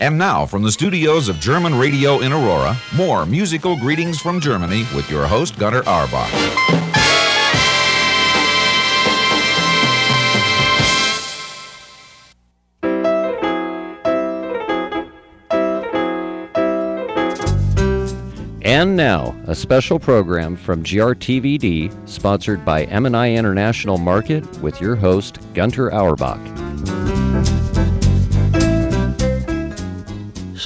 And now, from the studios of German Radio in Aurora, more musical greetings from Germany with your host, Gunnar Arbach. And now, a special program from GRTVD, sponsored by M&I International Market, with your host, Gunter Auerbach.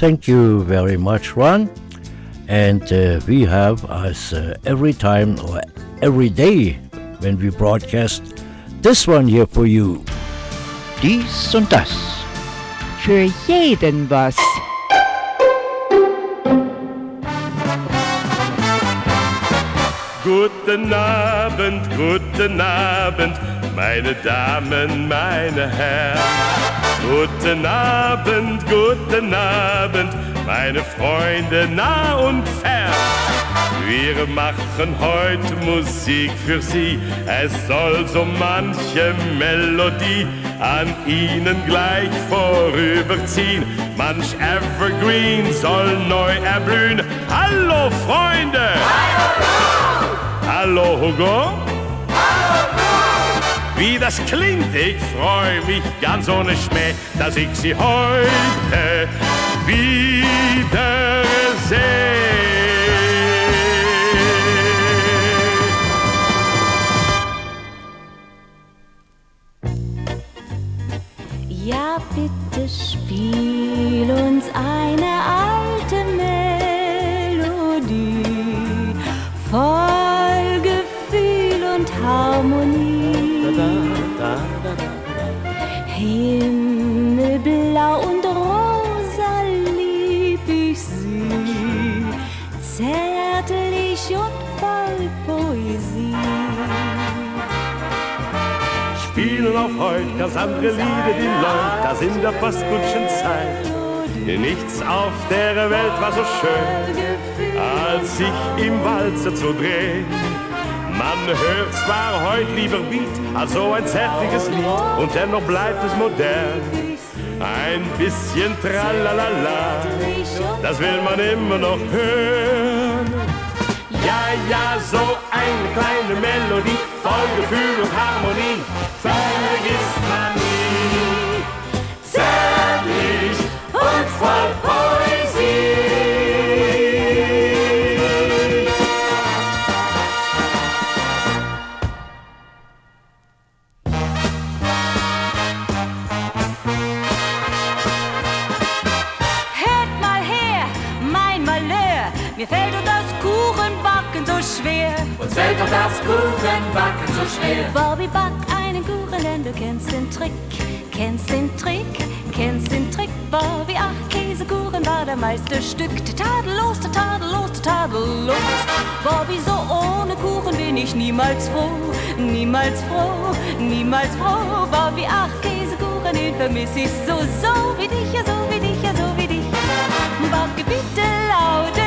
Thank you very much, Ron. And uh, we have, as uh, every time or every day when we broadcast, this one here for you. Dies und das. Für jeden was. Guten Abend, guten Abend, meine Damen, meine Herren. Guten Abend, guten Abend, meine Freunde nah und fern. Wir machen heute Musik für Sie, es soll so manche Melodie an Ihnen gleich vorüberziehen. Manch Evergreen soll neu erblühen. Hallo Freunde! Hallo Hugo! Wie das klingt, ich freue mich ganz ohne Schmäh, dass ich Sie heute wiedersehe. Ja, bitte spiel uns eine alte Melodie voll Gefühl und Harmonie. Himmelblau und rosa lieb ich sie, zärtlich und voll Poesie. Spielen auch heute ganz andere Lieder, die Leute, das in der Postkutschenzeit. Nichts auf der Welt war so schön, als sich im Walzer zu drehen. Man hört zwar heute lieber Beat als so ein zärtliches Lied und dennoch bleibt es modern. Ein bisschen tralalala, das will man immer noch hören. Ja, ja, so eine kleine Melodie, voll Gefühl und Harmonie, vergisst man nie. Zärtlich und voll so schwer. Bobby, back einen Kuchen, denn du kennst den Trick, kennst den Trick, kennst den Trick. Bobby, ach, Käsekuchen war der Meisterstück. Tadellos, tadellos, tadellos. Bobby, so ohne Kuchen bin ich niemals froh, niemals froh, niemals froh. Bobby, ach, Käsekuchen, den vermiss ich so, so wie dich, ja, so wie dich, ja, so wie dich. Backe bitte laute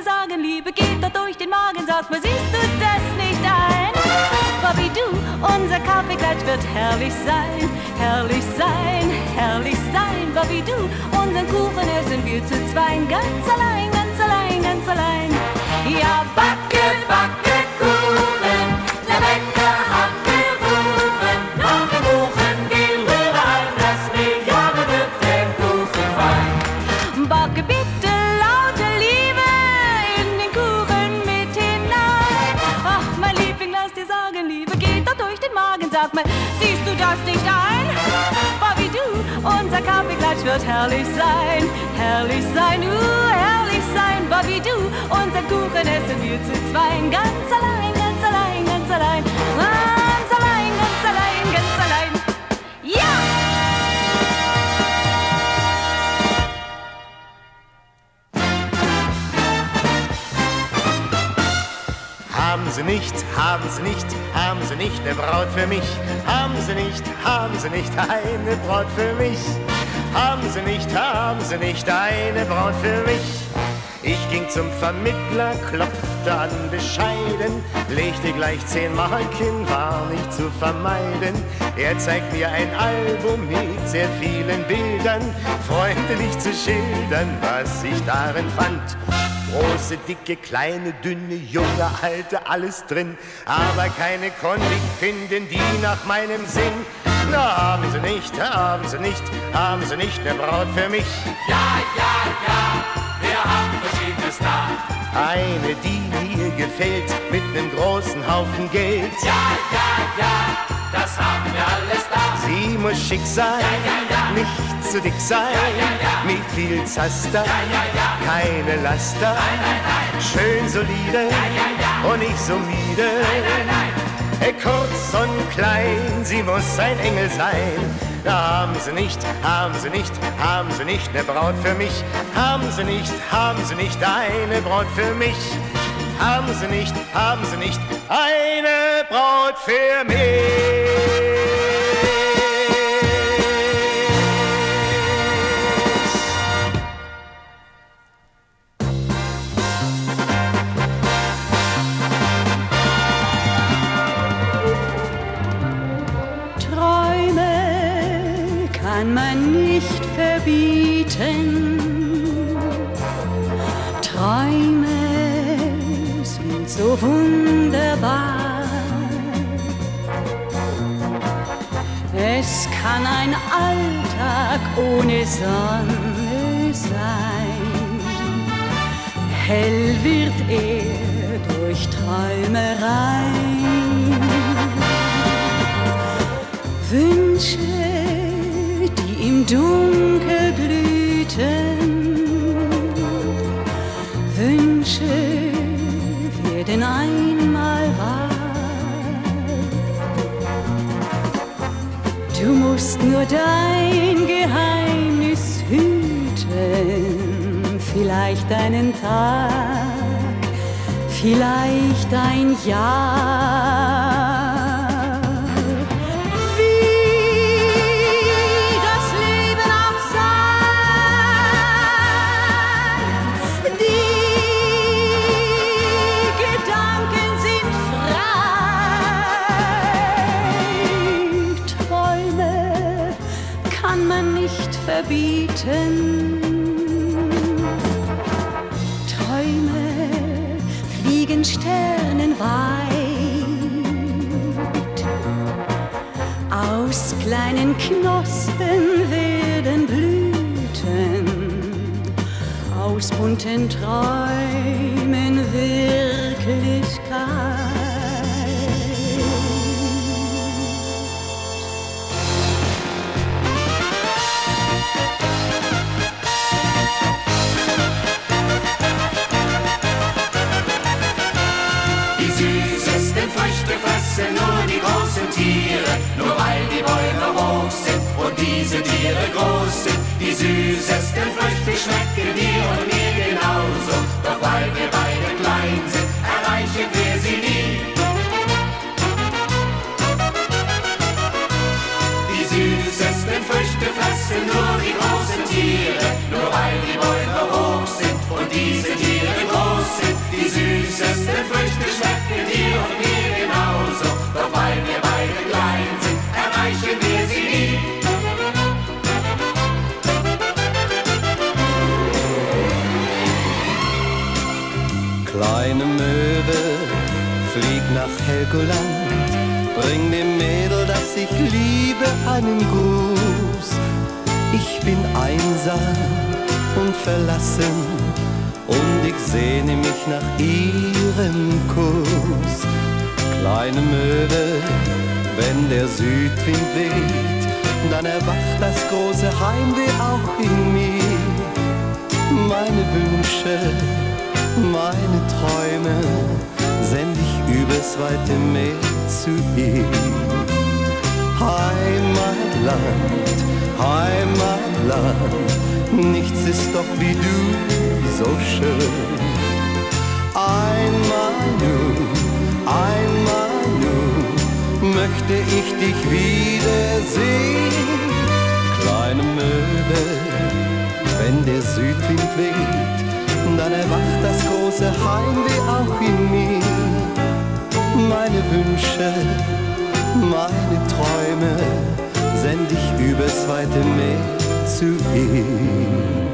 dir sagen, Liebe geht doch durch den Magen. Sag mal, siehst du das nicht ein? Bobby, du, unser Kaffeeklatsch wird herrlich sein, herrlich sein, herrlich sein. Bobby, du, unseren Kuchen essen wir zu zweien, ganz allein, ganz allein, ganz allein. Ja, backe, backe Kaffeeklatsch wird herrlich sein, herrlich sein, uh, herrlich sein. Bobby, du, unser Kuchen essen wir zu zweien, ganz allein, ganz allein, ganz allein, ganz allein, ganz allein, ganz allein. Ja! Haben Sie nicht, haben Sie nicht, haben Sie nicht eine Braut für mich? Haben Sie nicht, haben Sie nicht eine Braut für mich? Haben Sie nicht, haben Sie nicht eine Braut für mich? Ich ging zum Vermittler, klopfte dann bescheiden, legte gleich zehn Mark hin, war nicht zu vermeiden. Er zeigt mir ein Album mit sehr vielen Bildern, freundlich zu schildern, was ich darin fand. Große, dicke, kleine, dünne, junge, alte, alles drin. Aber keine konnte finden, die nach meinem Sinn. Na, haben sie nicht, haben sie nicht, haben sie nicht eine Braut für mich. Ja, ja, ja, wir haben verschiedenes da. Eine, die mir gefällt, mit nem großen Haufen Geld. Ja, ja, ja, das haben wir alles da. Sie muss schick sein, Ja, ja, ja. nicht zu dick sein, mit viel Zaster, keine Laster, Nein, nein, nein, schön solide und nicht so müde. Kurz und klein, sie muss ein Engel sein. Da haben sie nicht, haben sie nicht, haben sie nicht eine Braut für mich. Haben sie nicht, haben sie nicht eine Braut für mich. Haben sie nicht, haben sie nicht eine Braut für mich. Kann ein Alltag ohne Sonne sein. Hell wird er durch Träumereien. Wünsche, die im Dunkel glühten, Wünsche werden einmal nur dein Geheimnis hüten, vielleicht einen Tag, vielleicht ein Jahr. Verbieten. Träume fliegen sternenweit. Aus kleinen Knospen werden Blüten, aus bunten Träumen Wirklichkeit. Fressen nur die großen Tiere, nur weil die Bäume hoch sind und diese Tiere groß sind. Die süßesten Früchte schmecken dir und mir genauso, doch weil wir beide klein sind, erreichen wir sie nie. Die süßesten Früchte fressen nur die großen Tiere, nur weil die Bäume hoch sind und diese Tiere groß sind. Die süßesten Früchte Helgoland, bring dem Mädel, das ich liebe, einen Gruß. Ich bin einsam und verlassen und ich sehne mich nach ihrem Kuss. Kleine Möwe, wenn der Südwind weht, dann erwacht das große Heimweh auch in mir. Meine Wünsche, meine Träume send ich übers weite Meer zu ihm. Heimatland, Heimatland, nichts ist doch wie du so schön. Einmal nur, einmal nur möchte ich dich wiedersehen. Kleine Möwe, wenn der Südwind weht, dann erwacht das große Heimweh auch in mir. Meine Wünsche, meine Träume send ich übers weite Meer zu ihr.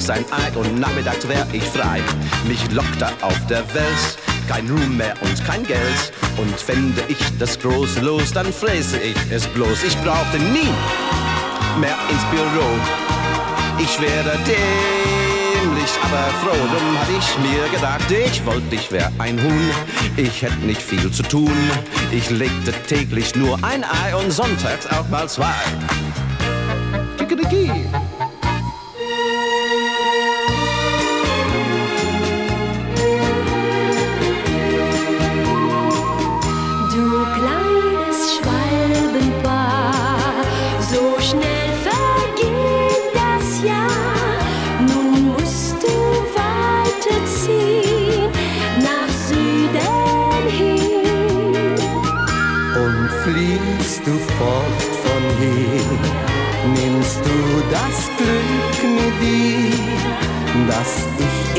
Vormittags ein Ei und nachmittags wär ich frei. Mich lockte auf der Welt kein Ruhm mehr und kein Geld. Und fände ich das große Los, dann fräse ich es bloß. Ich brauchte nie mehr ins Büro. Ich wäre dämlich, aber froh. Drum hab ich mir gedacht, ich wollte, ich wär ein Huhn. Ich hätte nicht viel zu tun. Ich legte täglich nur ein Ei und sonntags auch mal zwei. Kikeriki.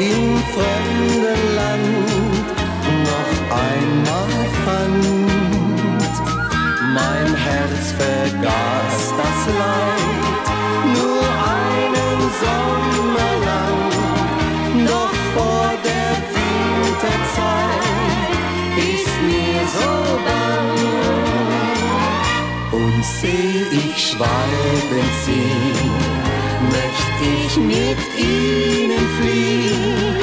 Im fremden Land noch einmal fand. Mein Herz vergaß das Leid, nur einen Sommer lang, doch vor der Winterzeit ist mir so bang. Und seh ich ziehen, möcht ich mit ihnen fliehen,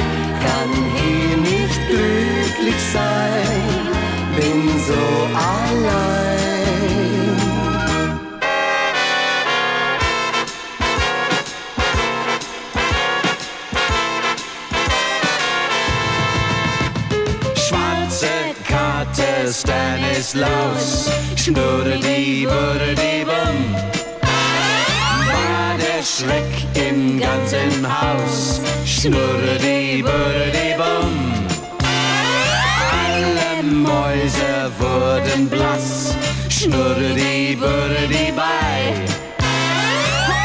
kann hier nicht glücklich sein, bin so allein. Schwarze Karte Stanislaus, Schnurredi, Burredi, Bum. Schreck im ganzen Haus, Schnurredi, Burredi, Bum. Alle Mäuse wurden blass, schnurre die Bürde die bei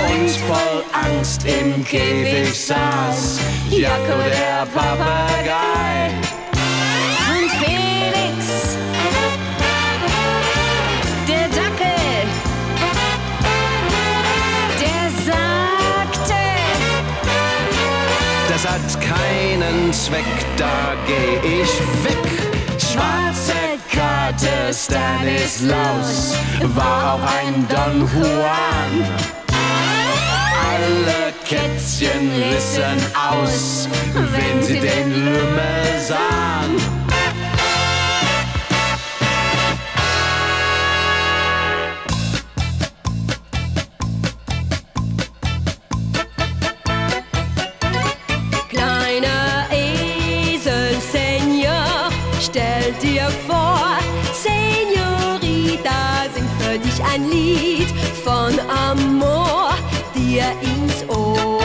und voll Angst im Käfig saß Jacko der Papagei. Hat keinen Zweck, da geh ich weg. Schwarze Karte Stanislaus war auch ein Don Juan. Alle Kätzchen rissen aus, wenn sie den Lümmel sahen. Lied von Amor dir ins Ohr.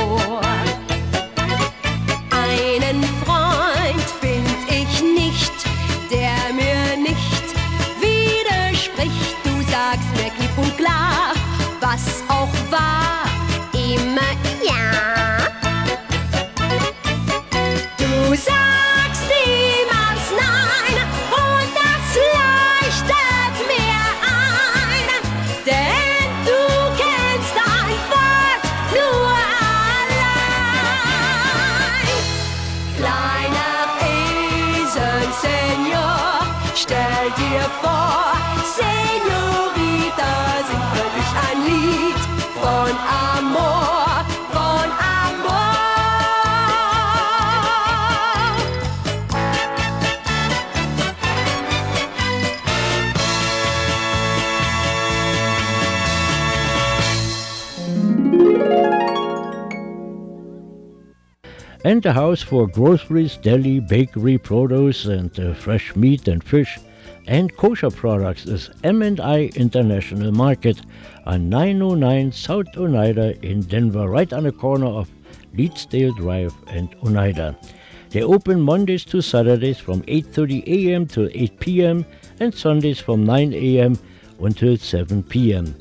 And a house for groceries, deli, bakery, produce, and uh, fresh meat and fish, and kosher products is M&I International Market on 909 South Oneida in Denver, right on the corner of Leedsdale Drive and Oneida. They open Mondays to Saturdays from 8:30 a.m. to 8 p.m. and Sundays from 9 a.m. until 7 p.m.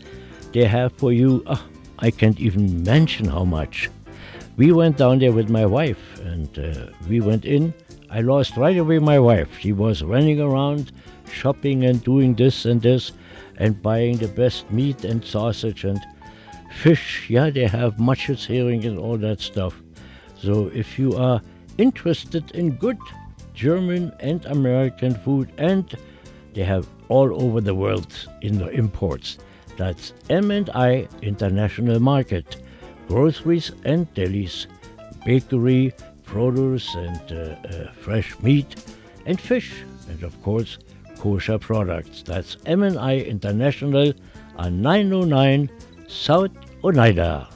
They have for you, ah, I can't even mention how much. We went down there with my wife and uh, we went in. I lost right away my wife. She was running around shopping and doing this and this and buying the best meat and sausage and fish. Yeah, they have mushes, herring, and all that stuff. So if you are interested in good German and American food, and they have all over the world in the imports. That's M&I International Market, groceries and delis, bakery, produce and uh, uh, fresh meat and fish, and of course kosher products. That's M&I International on 909 South Oneida.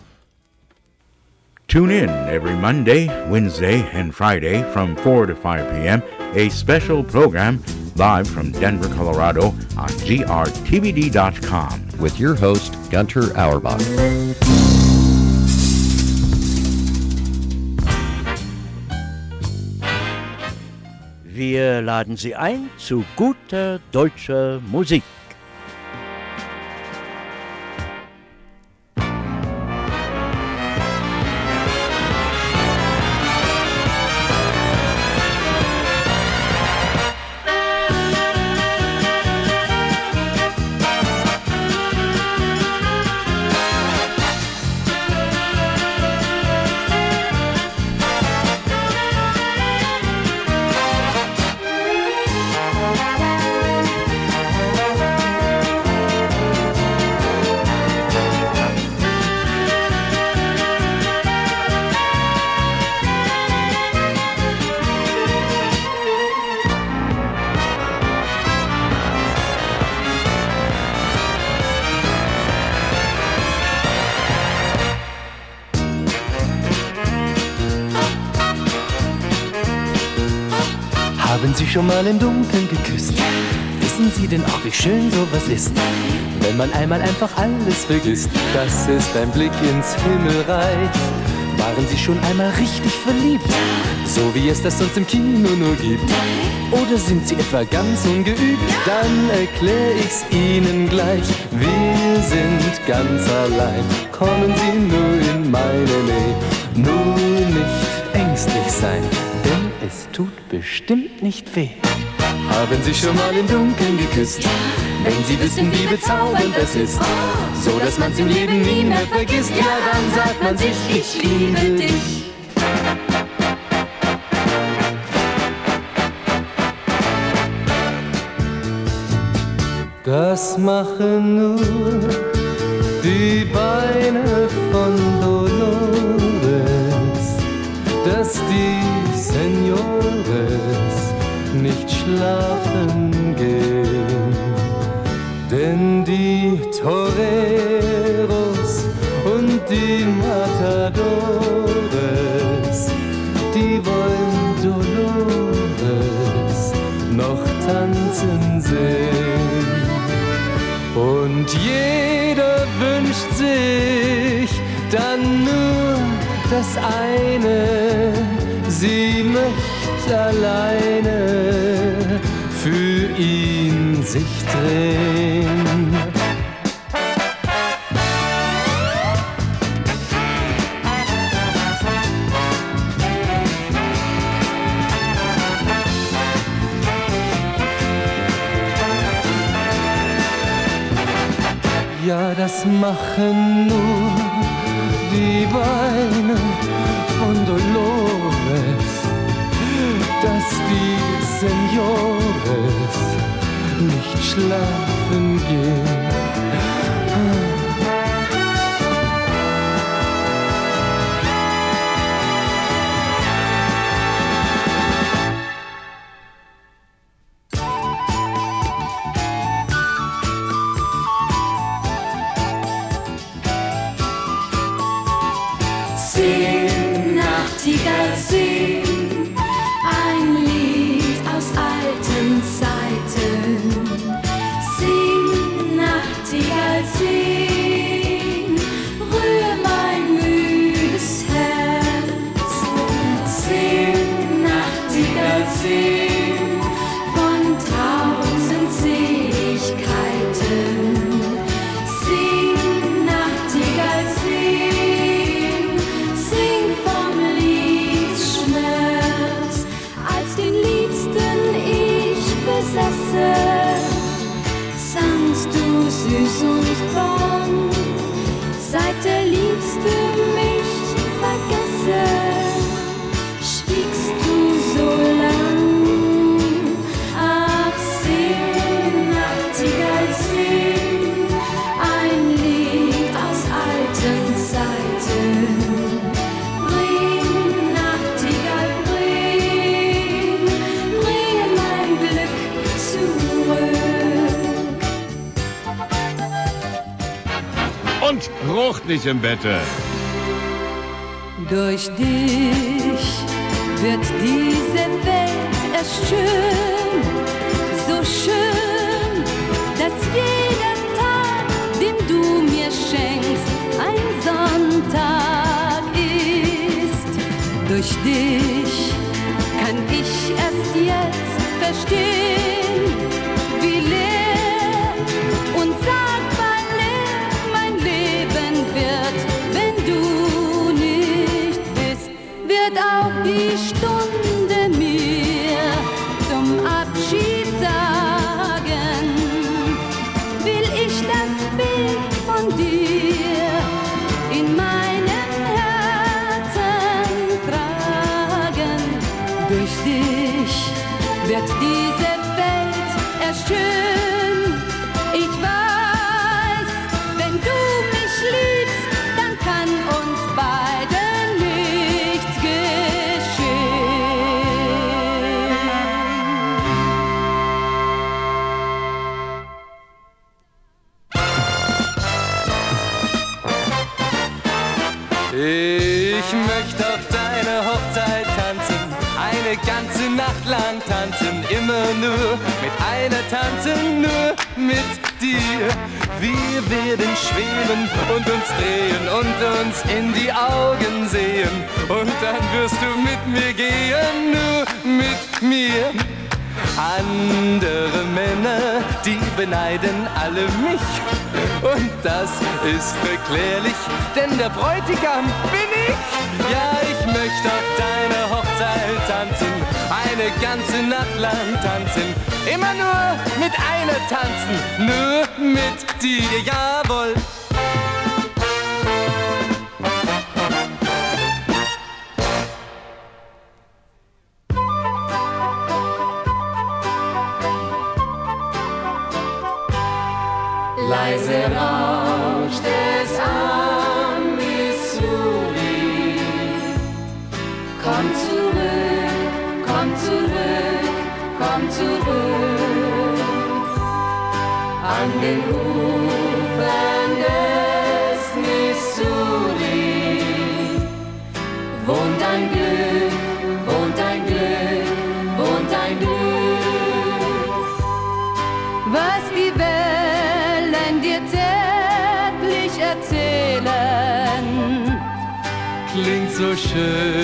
Tune in every Monday, Wednesday, and Friday from 4 to 5 p.m. A special program live from Denver, Colorado on grtvd.com. With your host, Gunter Auerbach. Wir laden Sie ein zu guter deutscher Musik. Haben Sie schon mal im Dunkeln geküsst? Wissen Sie denn auch, wie schön sowas ist? Wenn man einmal einfach alles vergisst, das ist ein Blick ins Himmelreich. Waren Sie schon einmal richtig verliebt? so wie es das sonst im Kino nur gibt? Oder sind sie etwa ganz ungeübt? Dann erklär ich's ihnen gleich. Wir sind ganz allein, kommen sie nur in meine Nähe. Nur nicht ängstlich sein, denn es tut bestimmt nicht weh. Haben Sie schon mal im Dunkeln geküsst? Wenn Sie wissen, wie bezaubernd es ist, so dass man's im Leben nie mehr vergisst, ja, dann sagt man sich, ich liebe dich. Das machen nur die Beine schlafen gehen. Denn die Toreros und die Matadores, die wollen Dolores noch tanzen sehen. Und jeder wünscht sich dann nur das eine, sie möchte alleine ihn sich drehen. Ja, das machen nur die Beine von Dolores, dass die Senores nicht schlafen gehen. Sing, nicht im Bette. Durch dich wird diese Welt erst schön, so schön, dass jeder Tag, den du mir schenkst, ein Sonntag ist. Durch dich kann ich erst jetzt verstehen, wird auch lang tanzen, immer nur mit einer tanzen, nur mit dir. Wir werden schweben und uns drehen und uns in die Augen sehen und dann wirst du mit mir gehen, nur mit mir. Andere Männer, die beneiden alle mich. Und das ist erklärlich, denn der Bräutigam bin ich. Ja, ich möchte Hochzeit tanzen, eine ganze Nacht lang tanzen. Immer nur mit einer tanzen, nur mit dir, jawohl. Leise rauscht erzählen. Klingt so schön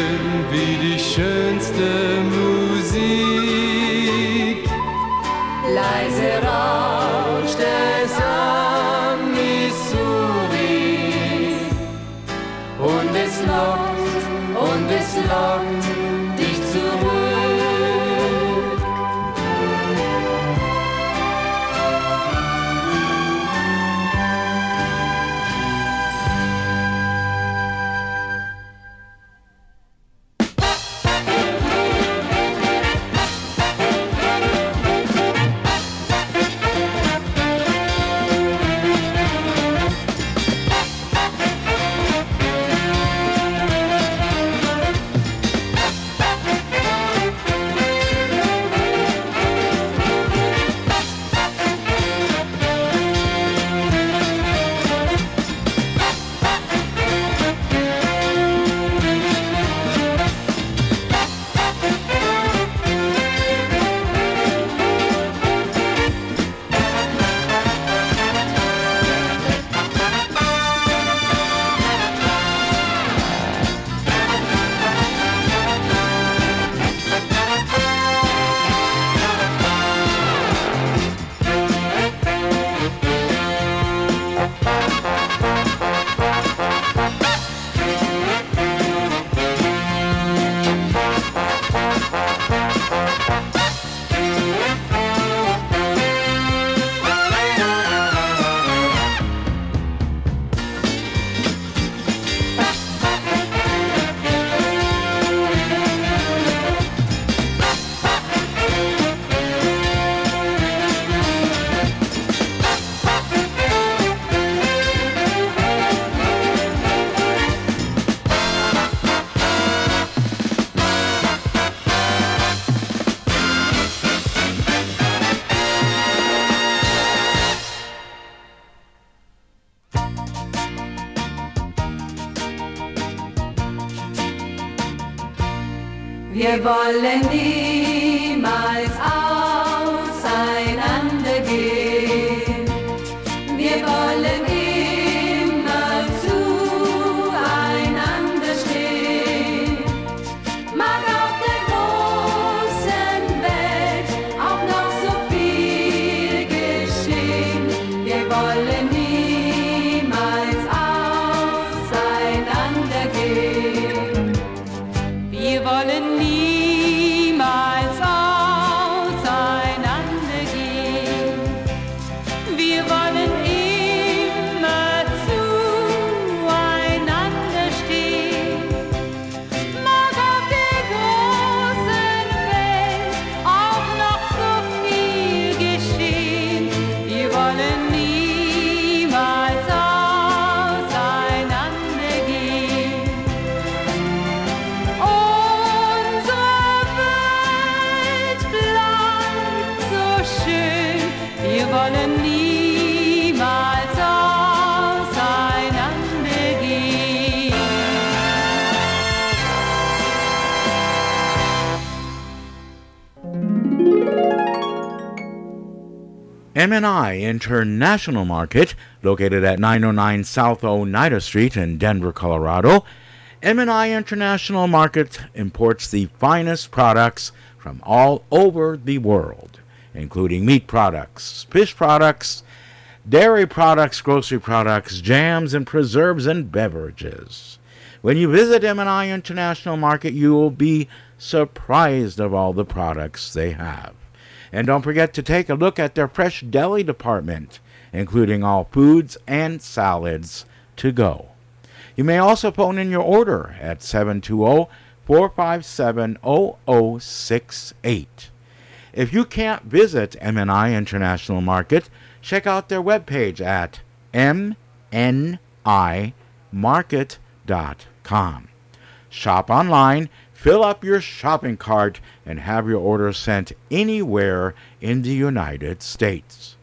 M&I International Market, located at 909 South Oneida Street in Denver, Colorado. M&I International Market imports the finest products from all over the world, including meat products, fish products, dairy products, grocery products, jams and preserves and beverages. When you visit M&I International Market, you will be surprised of all the products they have. And don't forget to take a look at their fresh deli department, including all foods and salads to go. You may also phone in your order at 720 457 0068. If you can't visit MNI International Market, check out their webpage at mnimarket.com. Shop online, fill up your shopping cart, and have your order sent anywhere in the United States.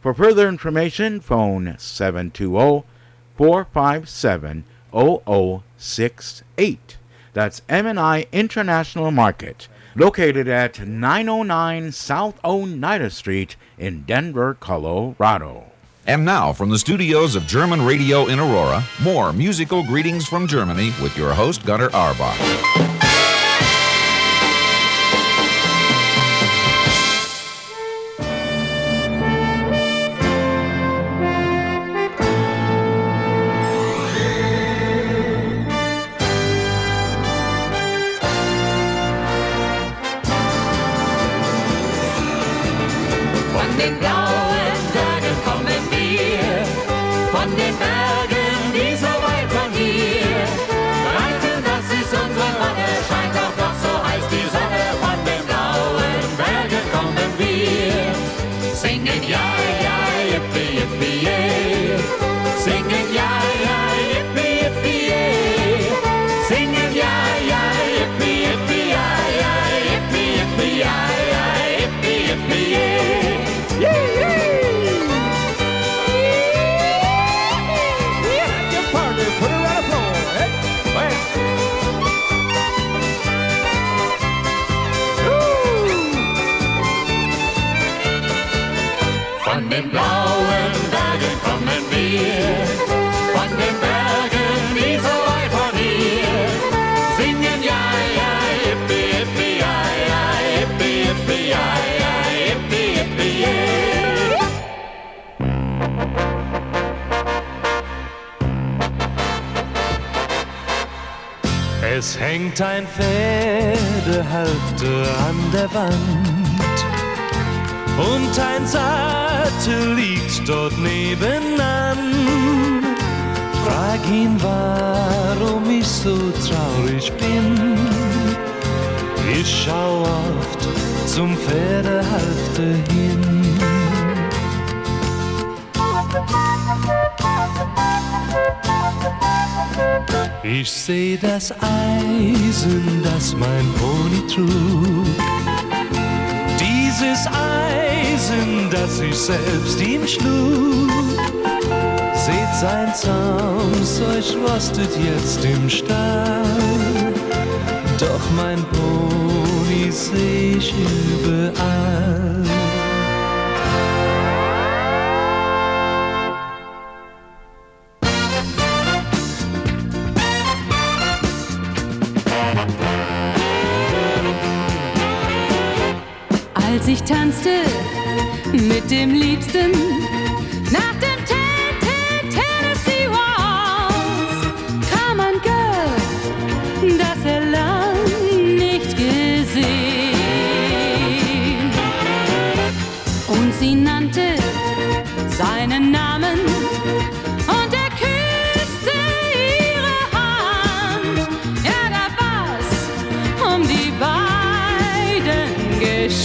For further information, phone 720 457 0068. That's M&I International Market, located at 909 South Oneida Street in Denver, Colorado. And now, from the studios of German Radio in Aurora, more musical greetings from Germany with your host, Gunnar Auerbach. Hängt ein Pferdehalfter an der Wand und ein Satellit dort nebenan. Frag ihn, warum ich so traurig bin. Ich schau oft zum Pferdehalfter hin. Ich seh das Eisen, das mein Pony trug. Dieses Eisen, das ich selbst ihm schlug. Seht sein Zaumzeug rostet jetzt im Stall. Doch mein Pony seh ich überall.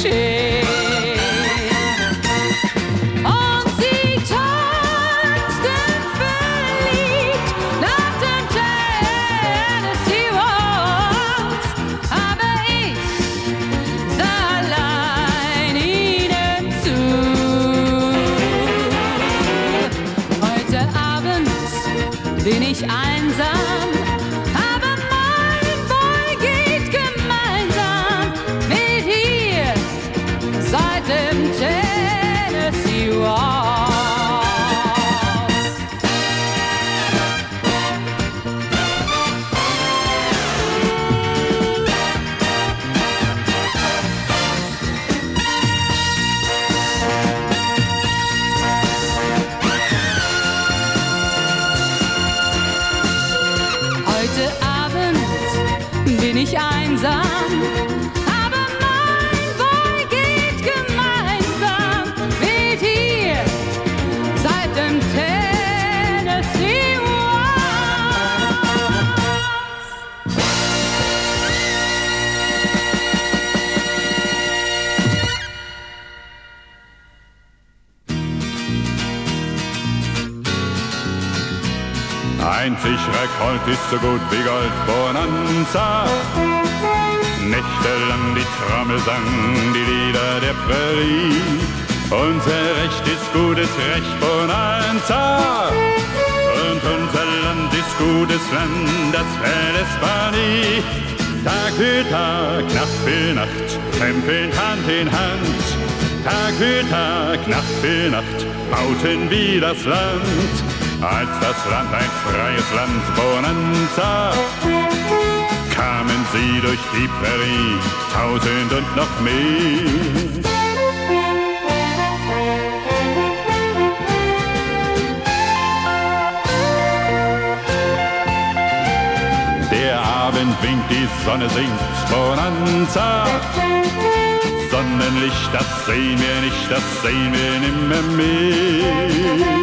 shit. So gut wie Gold Bonanza. Nächtelang die Trommel sang die Lieder der Prärie. Unser Recht ist gutes Recht Bonanza. Und unser Land ist gutes Land, das verlässt man nie. Tag für Tag, Nacht für Nacht, kämpfen Hand in Hand. Tag für Tag, Nacht für Nacht, bauten wir das Land. Als das Land ein freies Land, Bonanza, kamen sie durch die Prärie, tausend und noch mehr. Der Abend winkt, die Sonne sinkt, Bonanza. Sonnenlicht, das sehen wir nicht, das sehen wir nimmer mehr.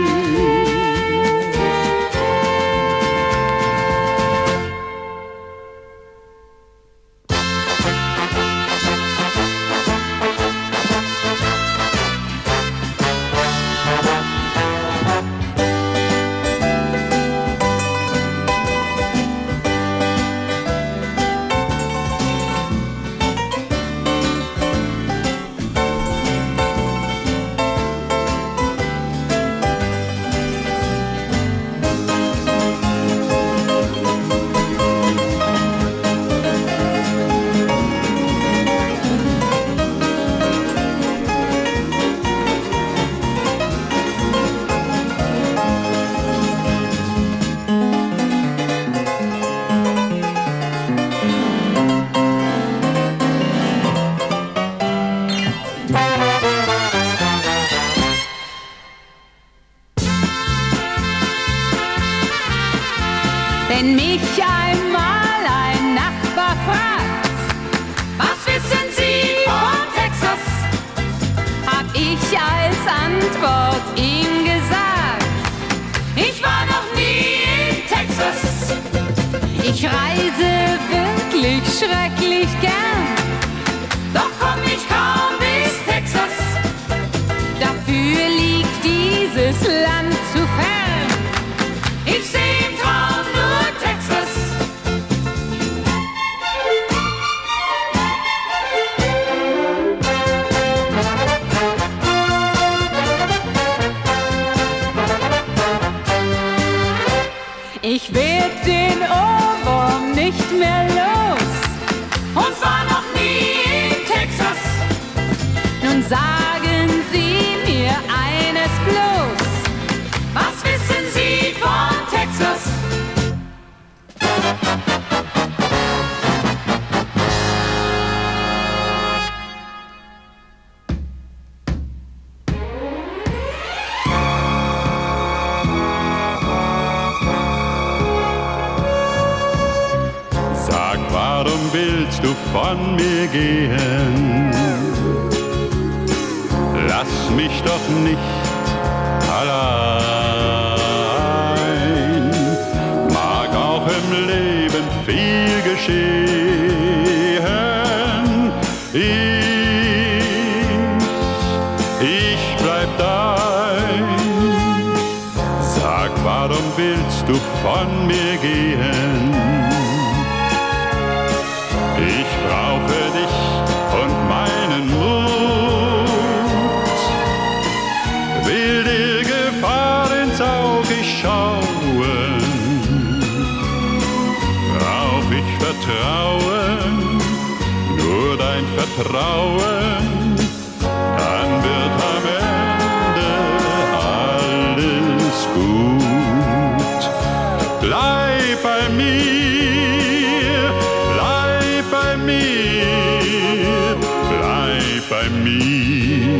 Bleib bei mir, bleib bei mir,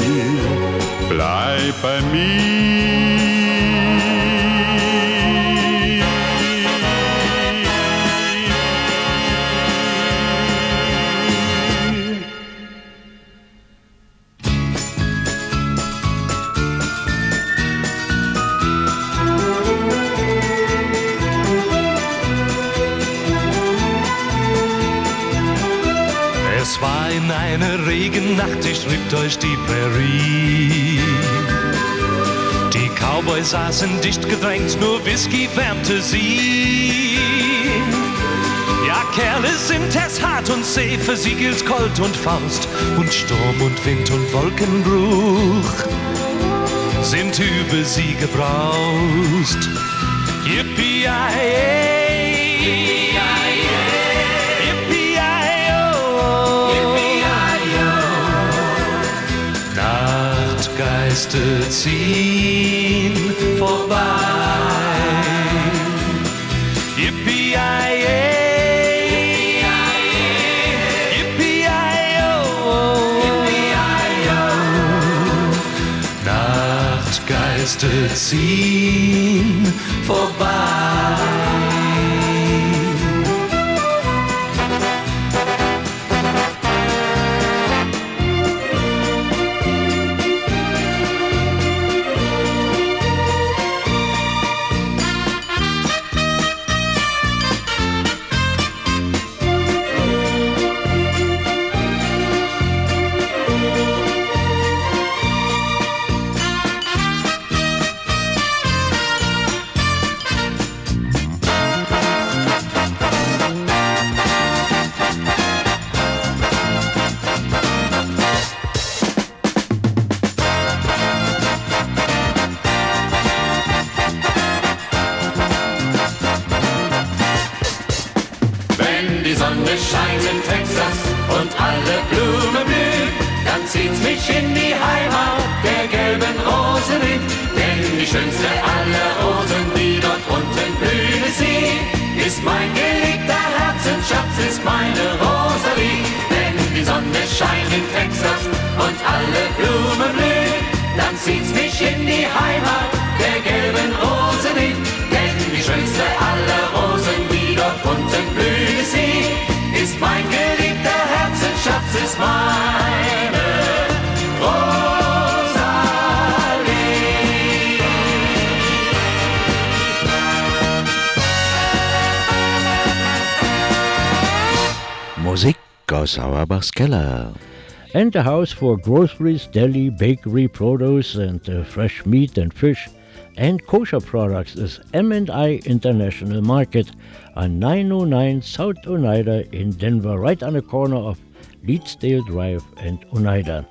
bleib bei mir. Saßen dicht gedrängt, nur Whisky wärmte sie. Ja, Kerle sind es hart und für sie gilt Colt und Faust und Sturm und Wind und Wolkenbruch sind über sie gebraust. Yippie-yi-yay. Nachtgeister ziehen vorbei. Nachtgeister ziehen Keller. And a house for groceries, deli, bakery, produce, and uh, fresh meat and fish and kosher products is M&I International Market on 909 South Oneida in Denver, right on the corner of Leedsdale Drive and Oneida.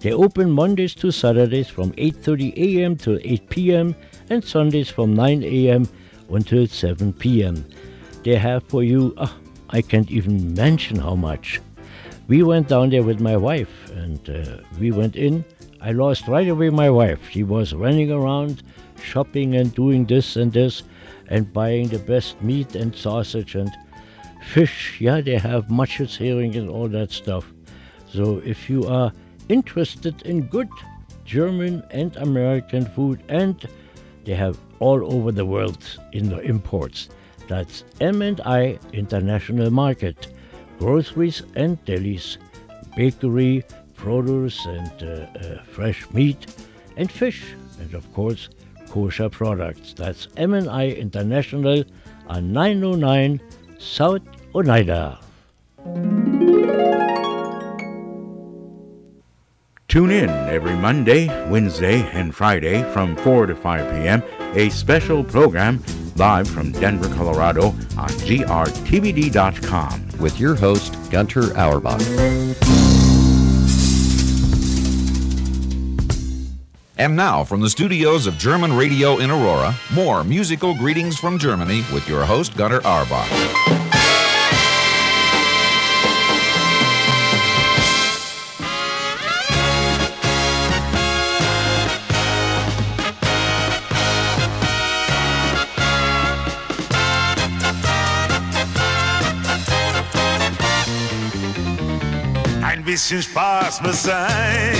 They open Mondays to Saturdays from 8:30 a.m. to 8 p.m. and Sundays from 9 a.m. until 7 p.m. They have for you, ah, I can't even mention how much. We went down there with my wife and uh, we went in. I lost right away my wife. She was running around shopping and doing this and this and buying the best meat and sausage and fish. Yeah, they have Matches herring and all that stuff. So if you are interested in good German and American food, and they have all over the world in the imports. That's M&I International Market, groceries and delis, bakery, produce and uh, uh, fresh meat and fish, and of course kosher products. That's M&I International on 909 South Oneida. Tune in every Monday, Wednesday, and Friday from 4 to 5 p.m. A special program live from Denver, Colorado on grtvd.com. With your host, Gunter Auerbach. And now, from the studios of German Radio in Aurora, more musical greetings from Germany with your host, Gunter Auerbach. Bisschen Spaß muss sein,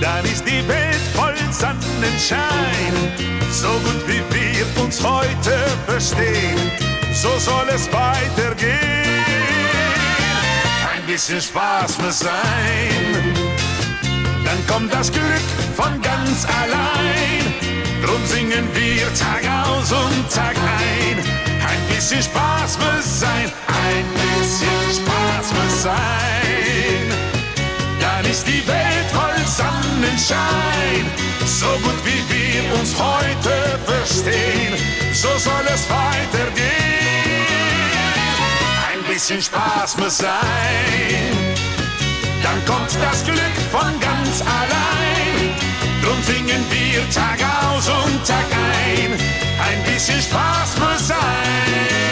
dann ist die Welt voll Sonnenschein. So gut wie wir uns heute verstehen, so soll es weitergehen. Ein bisschen Spaß muss sein, dann kommt das Glück von ganz allein. Drum singen wir Tag aus und Tag ein. Ein bisschen Spaß muss sein, ein bisschen das sein. Dann ist die Welt voll Sonnenschein, so gut wie wir uns heute verstehen, so soll es weitergehen. Ein bisschen Spaß muss sein, dann kommt das Glück von ganz allein. Drum singen wir Tag aus und Tag ein, ein bisschen Spaß muss sein.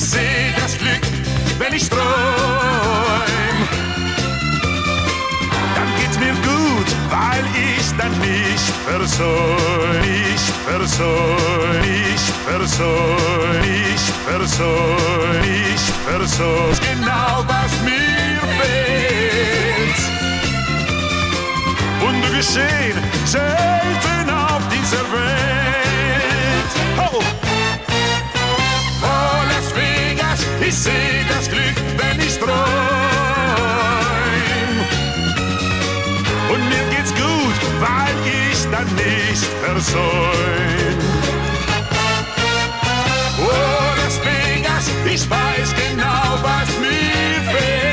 ich seh das Glück, wenn ich träum. Dann geht's mir gut, weil ich dann nicht versäum, ich versäum, ich versäum, ich versäum, ich versäum. Genau was mir fehlt. Wunder geschehen, selten auf dieser Welt. Oh! Ich seh das Glück, wenn ich träum. Und mir geht's gut, weil ich dann nicht versäum. Oh, das Vegas, ich weiß genau, was mir fehlt.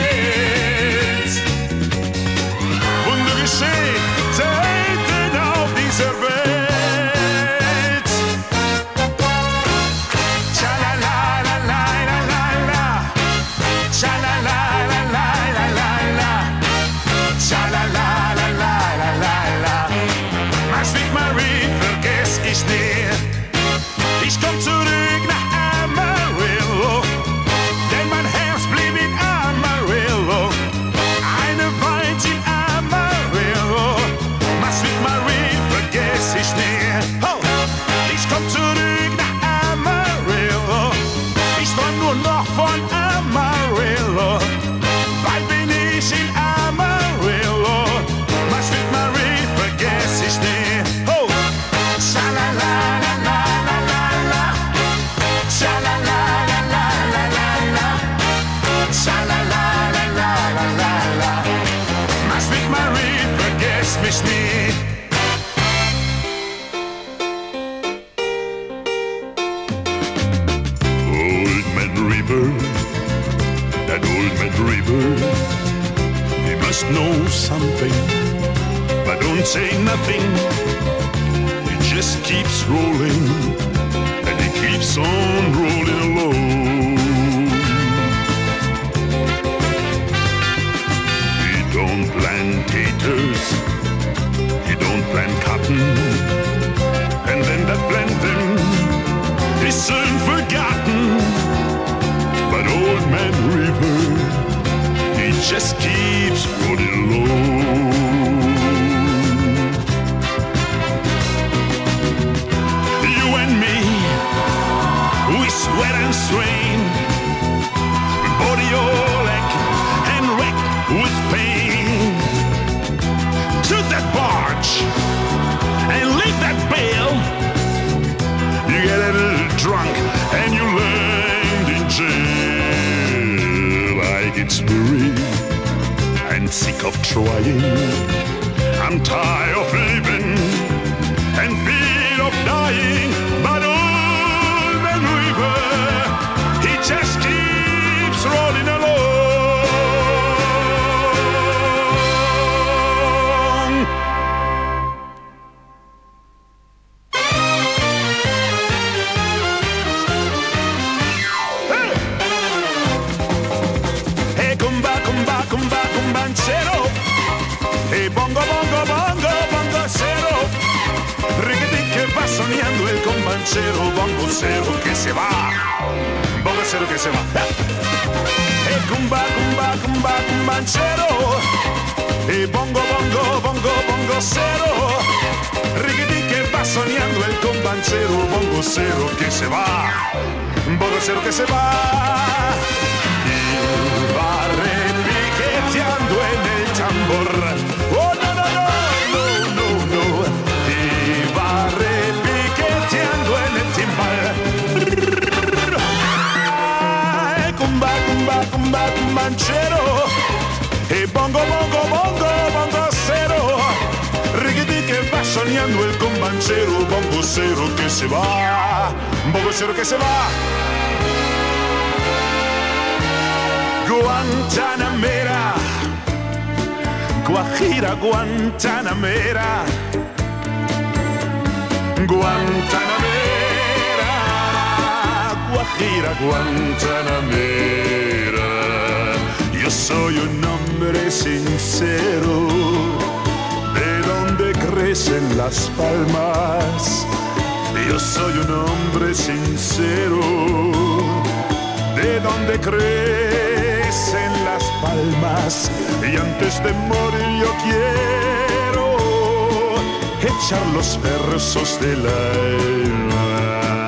Echar los versos del alma.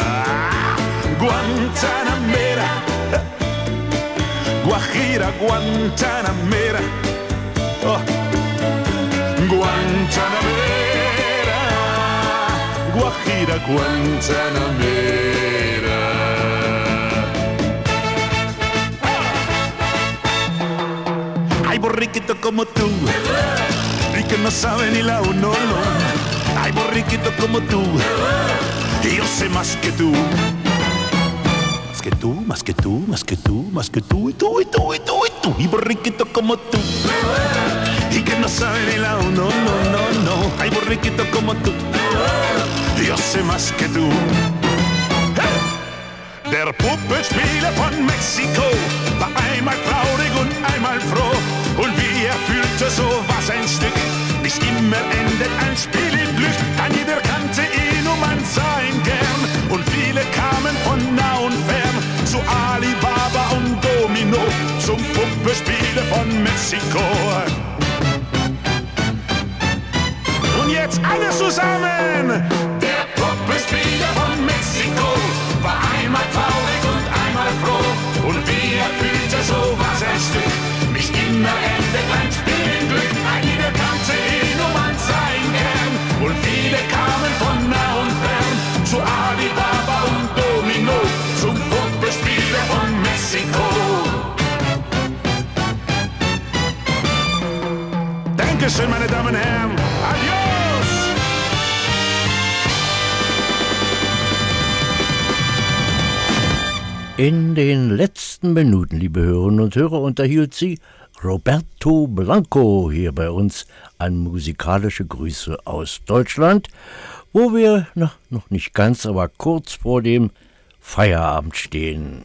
Guantanamera, Guajira, Guantanamera. Oh. Guantanamera, Guajira, Guantanamera. Hay borriquito como tú y que no sabe ni la uno, no. Hay borriquito como tú yo sé más que tú. Más que tú, más que tú, más que tú, más que tú, y tú, y tú, y tú, y tú, y borriquito como tú. Y que no sabe ni la uno, no, no, no. Hay borriquito como tú. Yo sé más que tú. Der Puppenspieler von Mexiko war einmal traurig und einmal froh. Und wie er fühlte, so was ein Stück. Nicht immer endet ein Spiel im Glück. Ein jeder kannte ihn man sah ihn gern. Und viele kamen von nah und fern zu Alibaba und Domino, zum Puppenspieler von Mexiko. Und jetzt alle zusammen! Dankeschön, meine Damen und Herren. Adios! In den letzten Minuten, liebe Hörerinnen und Hörer, unterhielt sie Roberto Blanco hier bei uns an musikalische Grüße aus Deutschland, wo wir na, noch nicht ganz, aber kurz vor dem Feierabend stehen.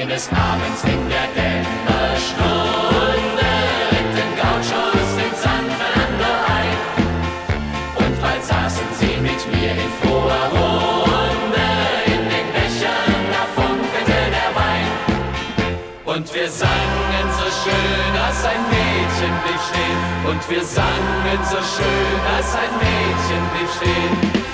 eines Abends in der Dämmerstunde ritt den Gauchos in San Fernando ein. Und bald saßen sie mit mir in froher Runde, in den Bechern da funkelte der Wein. Und wir sangen so schön, dass ein Mädchen blieb stehen. Und wir sangen so schön, dass ein Mädchen blieb stehen.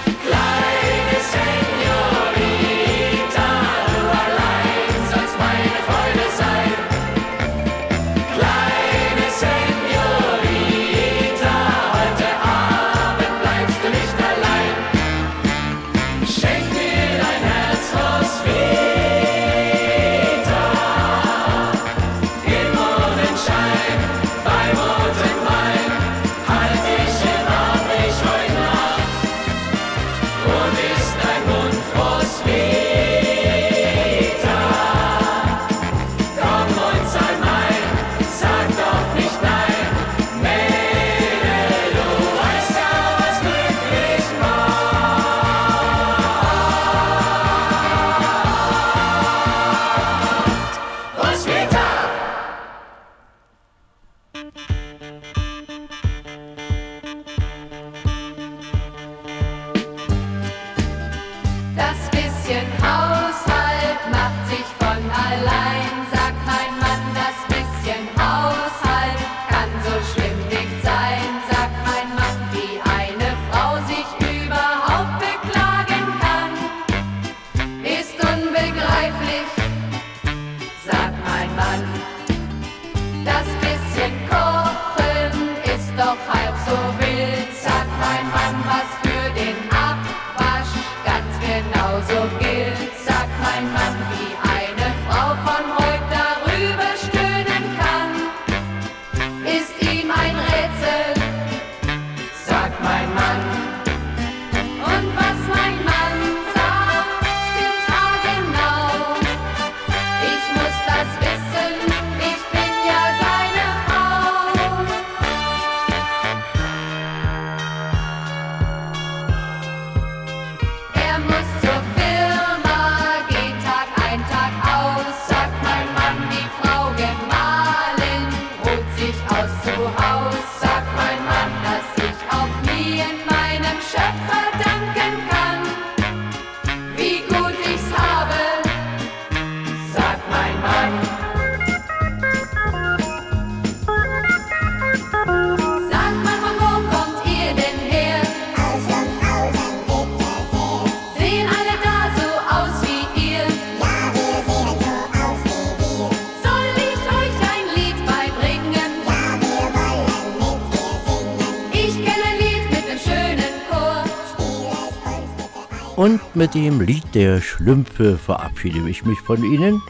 mit dem Lied der Schlümpfe verabschiede ich mich von Ihnen.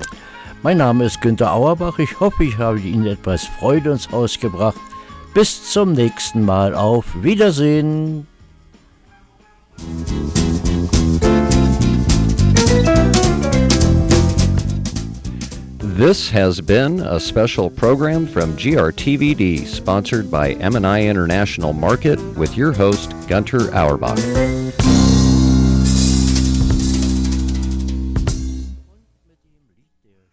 Mein Name ist Günter Auerbach. Ich hoffe, ich habe Ihnen etwas Freude ins Haus gebracht. Bis zum nächsten Mal. Auf Wiedersehen. This has been a special program from GRTVD, sponsored by M&I International Market, with your host, Gunter Auerbach.